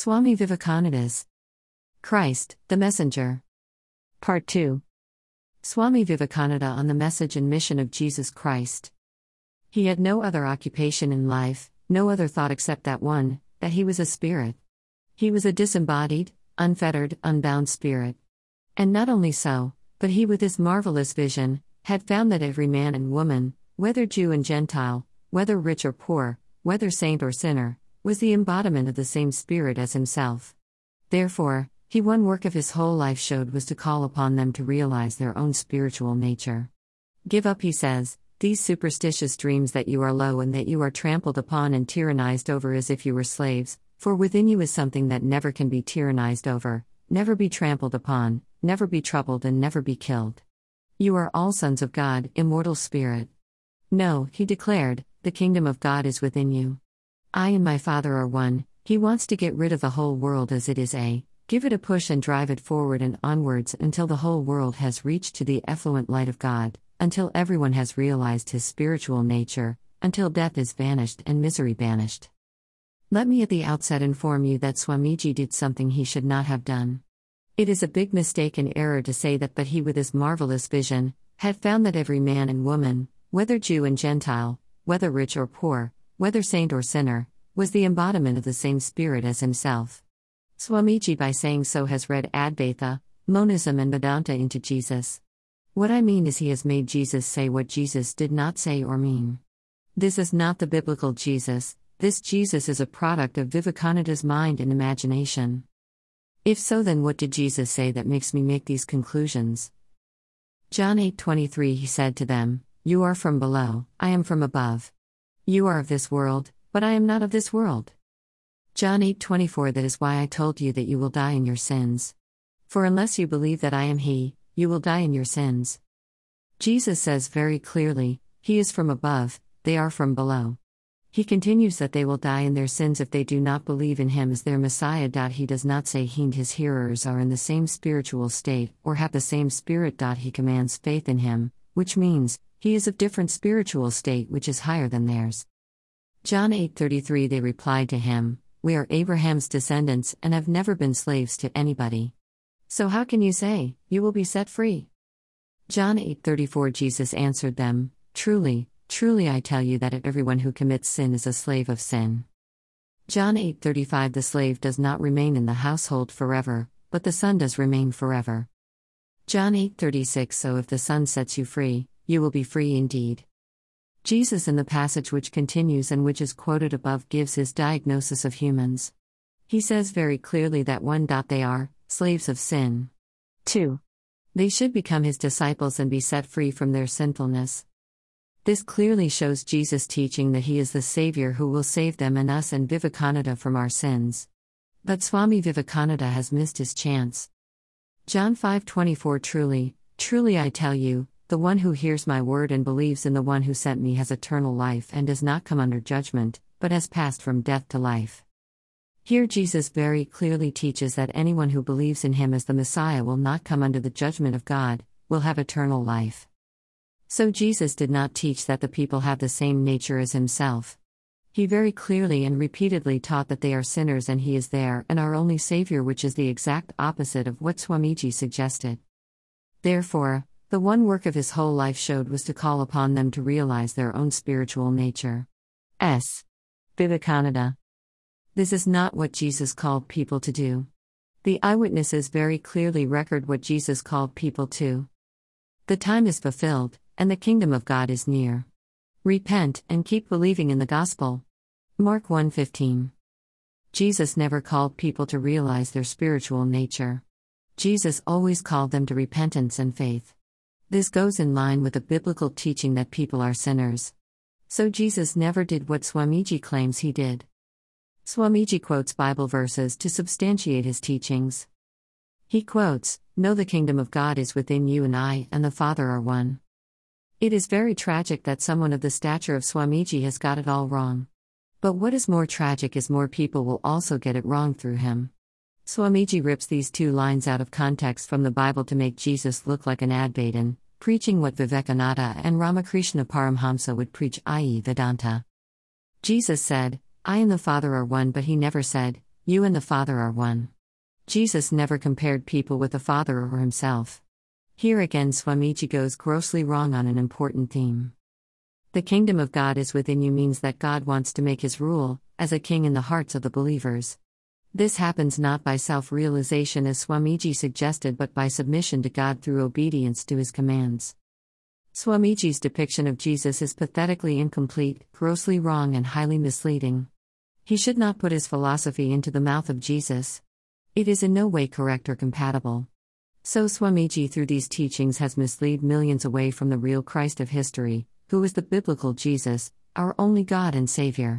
Swami Vivekananda's Christ, the Messenger. Part 2 Swami Vivekananda on the message and mission of Jesus Christ. He had no other occupation in life, no other thought except that one, that he was a spirit. He was a disembodied, unfettered, unbound spirit. And not only so, but he, with his marvelous vision, had found that every man and woman, whether Jew and Gentile, whether rich or poor, whether saint or sinner, was the embodiment of the same Spirit as himself. Therefore, he one work of his whole life showed was to call upon them to realize their own spiritual nature. Give up, he says, these superstitious dreams that you are low and that you are trampled upon and tyrannized over as if you were slaves, for within you is something that never can be tyrannized over, never be trampled upon, never be troubled, and never be killed. You are all sons of God, immortal spirit. No, he declared, the kingdom of God is within you. I and my Father are one, he wants to get rid of the whole world as it is a, give it a push and drive it forward and onwards until the whole world has reached to the effluent light of God, until everyone has realized his spiritual nature, until death is vanished and misery banished. Let me at the outset inform you that Swamiji did something he should not have done. It is a big mistake and error to say that, but he, with his marvelous vision, had found that every man and woman, whether Jew and Gentile, whether rich or poor, whether saint or sinner, was the embodiment of the same spirit as himself. Swamiji, by saying so, has read Advaita, Monism, and Vedanta into Jesus. What I mean is, he has made Jesus say what Jesus did not say or mean. This is not the biblical Jesus, this Jesus is a product of Vivekananda's mind and imagination. If so, then what did Jesus say that makes me make these conclusions? John 8:23 He said to them, you are from below, I am from above. You are of this world, but I am not of this world. John 8:24 That is why I told you that you will die in your sins. For unless you believe that I am he, you will die in your sins. Jesus says very clearly, he is from above, they are from below. He continues that they will die in their sins if they do not believe in him as their Messiah. He does not say he and his hearers are in the same spiritual state or have the same spirit. He commands faith in him, which means he is of different spiritual state which is higher than theirs. John 8:33 They replied to him, We are Abraham's descendants and have never been slaves to anybody. So how can you say, you will be set free? John 8:34 Jesus answered them, Truly, truly I tell you that everyone who commits sin is a slave of sin. John 8:35 The slave does not remain in the household forever, but the son does remain forever. John 8:36 So if the son sets you free, you will be free indeed. Jesus, in the passage which continues and which is quoted above, gives his diagnosis of humans. He says very clearly that 1. They are slaves of sin. 2. They should become his disciples and be set free from their sinfulness. This clearly shows Jesus teaching that he is the Savior who will save them and us and Vivekananda from our sins. But Swami Vivekananda has missed his chance. John 5:24 Truly, truly I tell you, the one who hears my word and believes in the one who sent me has eternal life and does not come under judgment, but has passed from death to life. Here, Jesus very clearly teaches that anyone who believes in him as the Messiah will not come under the judgment of God, will have eternal life. So, Jesus did not teach that the people have the same nature as himself. He very clearly and repeatedly taught that they are sinners and he is there and our only Savior, which is the exact opposite of what Swamiji suggested. Therefore, the one work of his whole life showed was to call upon them to realize their own spiritual nature. S. Vivekananda. This is not what Jesus called people to do. The eyewitnesses very clearly record what Jesus called people to. The time is fulfilled, and the kingdom of God is near. Repent and keep believing in the gospel. Mark 1:15. Jesus never called people to realize their spiritual nature. Jesus always called them to repentance and faith. This goes in line with the biblical teaching that people are sinners. So Jesus never did what Swamiji claims he did. Swamiji quotes Bible verses to substantiate his teachings. He quotes, Know the kingdom of God is within you, and I and the Father are one. It is very tragic that someone of the stature of Swamiji has got it all wrong. But what is more tragic is more people will also get it wrong through him. Swamiji rips these two lines out of context from the Bible to make Jesus look like an Advaitin, preaching what Vivekananda and Ramakrishna Paramhamsa would preach, i.e., Vedanta. Jesus said, I and the Father are one, but he never said, You and the Father are one. Jesus never compared people with the Father or himself. Here again, Swamiji goes grossly wrong on an important theme. The kingdom of God is within you means that God wants to make his rule, as a king in the hearts of the believers. This happens not by self realization as Swamiji suggested but by submission to God through obedience to his commands. Swamiji's depiction of Jesus is pathetically incomplete, grossly wrong, and highly misleading. He should not put his philosophy into the mouth of Jesus. It is in no way correct or compatible. So Swamiji through these teachings has misled millions away from the real Christ of history, who is the biblical Jesus, our only God and Savior.